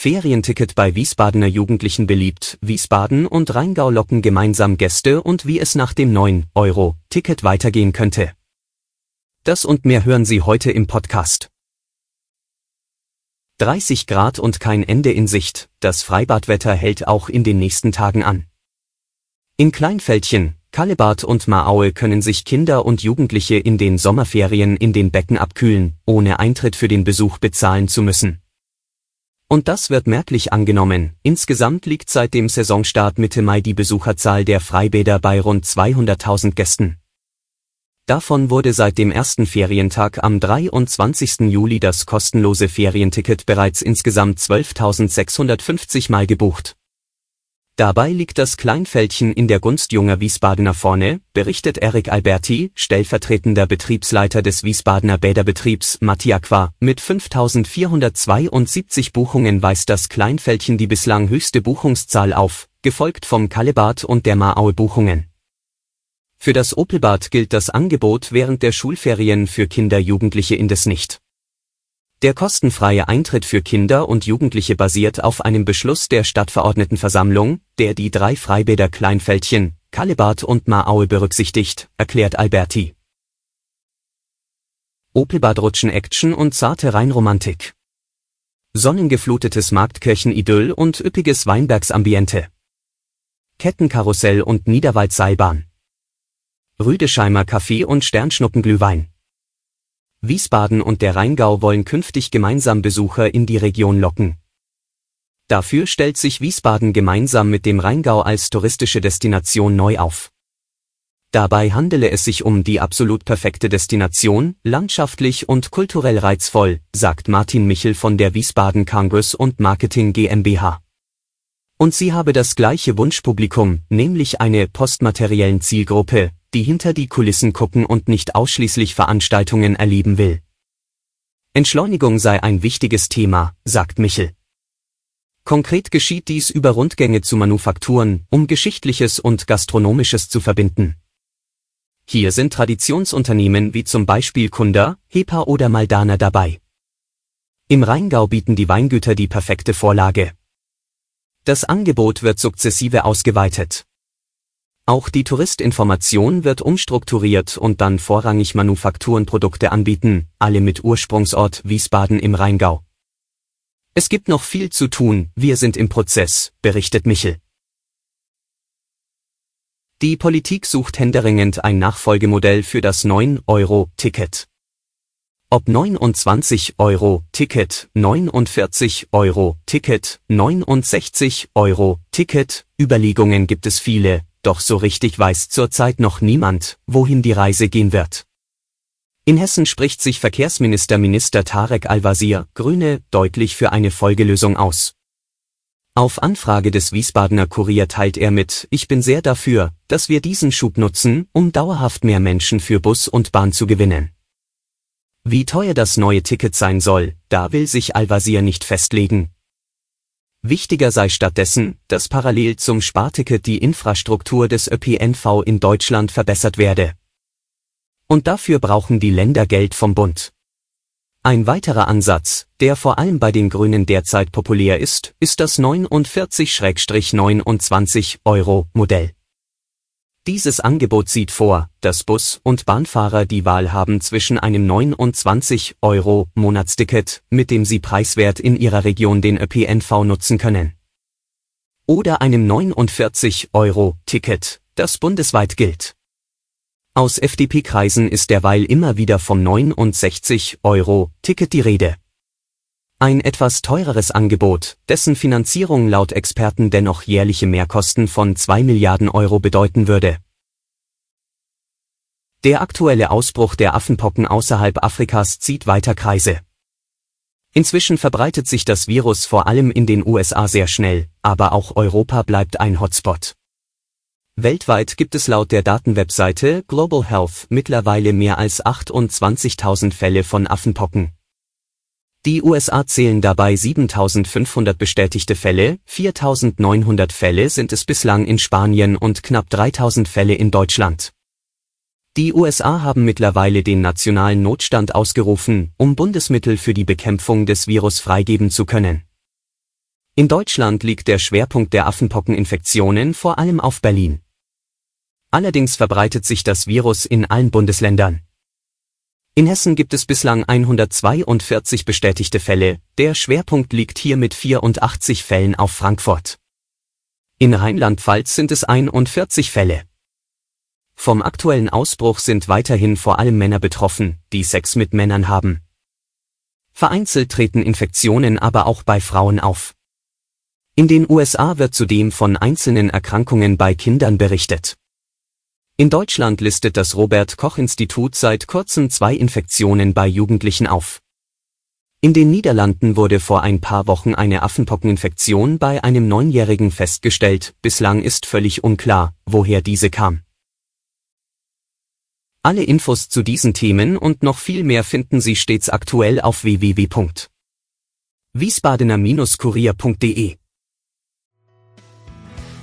Ferienticket bei Wiesbadener Jugendlichen beliebt. Wiesbaden und Rheingau locken gemeinsam Gäste und wie es nach dem 9-Euro-Ticket weitergehen könnte. Das und mehr hören Sie heute im Podcast. 30 Grad und kein Ende in Sicht. Das Freibadwetter hält auch in den nächsten Tagen an. In Kleinfeldchen, Kallebad und Maaue können sich Kinder und Jugendliche in den Sommerferien in den Becken abkühlen, ohne Eintritt für den Besuch bezahlen zu müssen. Und das wird merklich angenommen. Insgesamt liegt seit dem Saisonstart Mitte Mai die Besucherzahl der Freibäder bei rund 200.000 Gästen. Davon wurde seit dem ersten Ferientag am 23. Juli das kostenlose Ferienticket bereits insgesamt 12.650 Mal gebucht. Dabei liegt das Kleinfeldchen in der Gunst junger Wiesbadener vorne, berichtet Erik Alberti, stellvertretender Betriebsleiter des Wiesbadener Bäderbetriebs Matiaqua. Mit 5472 Buchungen weist das Kleinfeldchen die bislang höchste Buchungszahl auf, gefolgt vom Kallebad und der Maaue Buchungen. Für das Opelbad gilt das Angebot während der Schulferien für Kinder Jugendliche indes nicht. Der kostenfreie Eintritt für Kinder und Jugendliche basiert auf einem Beschluss der Stadtverordnetenversammlung, der die drei Freibäder Kleinfeldchen, Kallebad und Maaue berücksichtigt, erklärt Alberti. Opelbadrutschen Action und zarte Rheinromantik. Sonnengeflutetes Marktkirchen-Idyll und üppiges Weinbergsambiente. Kettenkarussell und Niederwaldseilbahn. Rüdesheimer Kaffee und Sternschnuppenglühwein. Wiesbaden und der Rheingau wollen künftig gemeinsam Besucher in die Region locken. Dafür stellt sich Wiesbaden gemeinsam mit dem Rheingau als touristische Destination neu auf. Dabei handele es sich um die absolut perfekte Destination, landschaftlich und kulturell reizvoll, sagt Martin Michel von der Wiesbaden Congress und Marketing GmbH. Und sie habe das gleiche Wunschpublikum, nämlich eine postmateriellen Zielgruppe, die hinter die Kulissen gucken und nicht ausschließlich Veranstaltungen erleben will. Entschleunigung sei ein wichtiges Thema, sagt Michel. Konkret geschieht dies über Rundgänge zu Manufakturen, um Geschichtliches und Gastronomisches zu verbinden. Hier sind Traditionsunternehmen wie zum Beispiel Kunda, Hepa oder Maldana dabei. Im Rheingau bieten die Weingüter die perfekte Vorlage. Das Angebot wird sukzessive ausgeweitet. Auch die Touristinformation wird umstrukturiert und dann vorrangig Manufakturenprodukte anbieten, alle mit Ursprungsort Wiesbaden im Rheingau. Es gibt noch viel zu tun, wir sind im Prozess, berichtet Michel. Die Politik sucht händeringend ein Nachfolgemodell für das 9-Euro-Ticket. Ob 29 Euro Ticket, 49 Euro Ticket, 69 Euro Ticket, Überlegungen gibt es viele, doch so richtig weiß zurzeit noch niemand, wohin die Reise gehen wird. In Hessen spricht sich Verkehrsminister Minister Tarek Al-Wazir, Grüne, deutlich für eine Folgelösung aus. Auf Anfrage des Wiesbadener Kurier teilt er mit, ich bin sehr dafür, dass wir diesen Schub nutzen, um dauerhaft mehr Menschen für Bus und Bahn zu gewinnen. Wie teuer das neue Ticket sein soll, da will sich Al-Wazir nicht festlegen, Wichtiger sei stattdessen, dass parallel zum Sparticket die Infrastruktur des ÖPNV in Deutschland verbessert werde. Und dafür brauchen die Länder Geld vom Bund. Ein weiterer Ansatz, der vor allem bei den Grünen derzeit populär ist, ist das 49-29 Euro Modell. Dieses Angebot sieht vor, dass Bus- und Bahnfahrer die Wahl haben zwischen einem 29 Euro Monatsticket, mit dem sie preiswert in ihrer Region den ÖPNV nutzen können. Oder einem 49 Euro Ticket, das bundesweit gilt. Aus FDP-Kreisen ist derweil immer wieder vom 69 Euro Ticket die Rede. Ein etwas teureres Angebot, dessen Finanzierung laut Experten dennoch jährliche Mehrkosten von 2 Milliarden Euro bedeuten würde. Der aktuelle Ausbruch der Affenpocken außerhalb Afrikas zieht weiter Kreise. Inzwischen verbreitet sich das Virus vor allem in den USA sehr schnell, aber auch Europa bleibt ein Hotspot. Weltweit gibt es laut der Datenwebseite Global Health mittlerweile mehr als 28.000 Fälle von Affenpocken. Die USA zählen dabei 7.500 bestätigte Fälle, 4.900 Fälle sind es bislang in Spanien und knapp 3.000 Fälle in Deutschland. Die USA haben mittlerweile den nationalen Notstand ausgerufen, um Bundesmittel für die Bekämpfung des Virus freigeben zu können. In Deutschland liegt der Schwerpunkt der Affenpockeninfektionen vor allem auf Berlin. Allerdings verbreitet sich das Virus in allen Bundesländern. In Hessen gibt es bislang 142 bestätigte Fälle, der Schwerpunkt liegt hier mit 84 Fällen auf Frankfurt. In Rheinland-Pfalz sind es 41 Fälle. Vom aktuellen Ausbruch sind weiterhin vor allem Männer betroffen, die Sex mit Männern haben. Vereinzelt treten Infektionen aber auch bei Frauen auf. In den USA wird zudem von einzelnen Erkrankungen bei Kindern berichtet. In Deutschland listet das Robert Koch Institut seit kurzem zwei Infektionen bei Jugendlichen auf. In den Niederlanden wurde vor ein paar Wochen eine Affenpockeninfektion bei einem Neunjährigen festgestellt, bislang ist völlig unklar, woher diese kam. Alle Infos zu diesen Themen und noch viel mehr finden Sie stets aktuell auf www.wiesbadener-kurier.de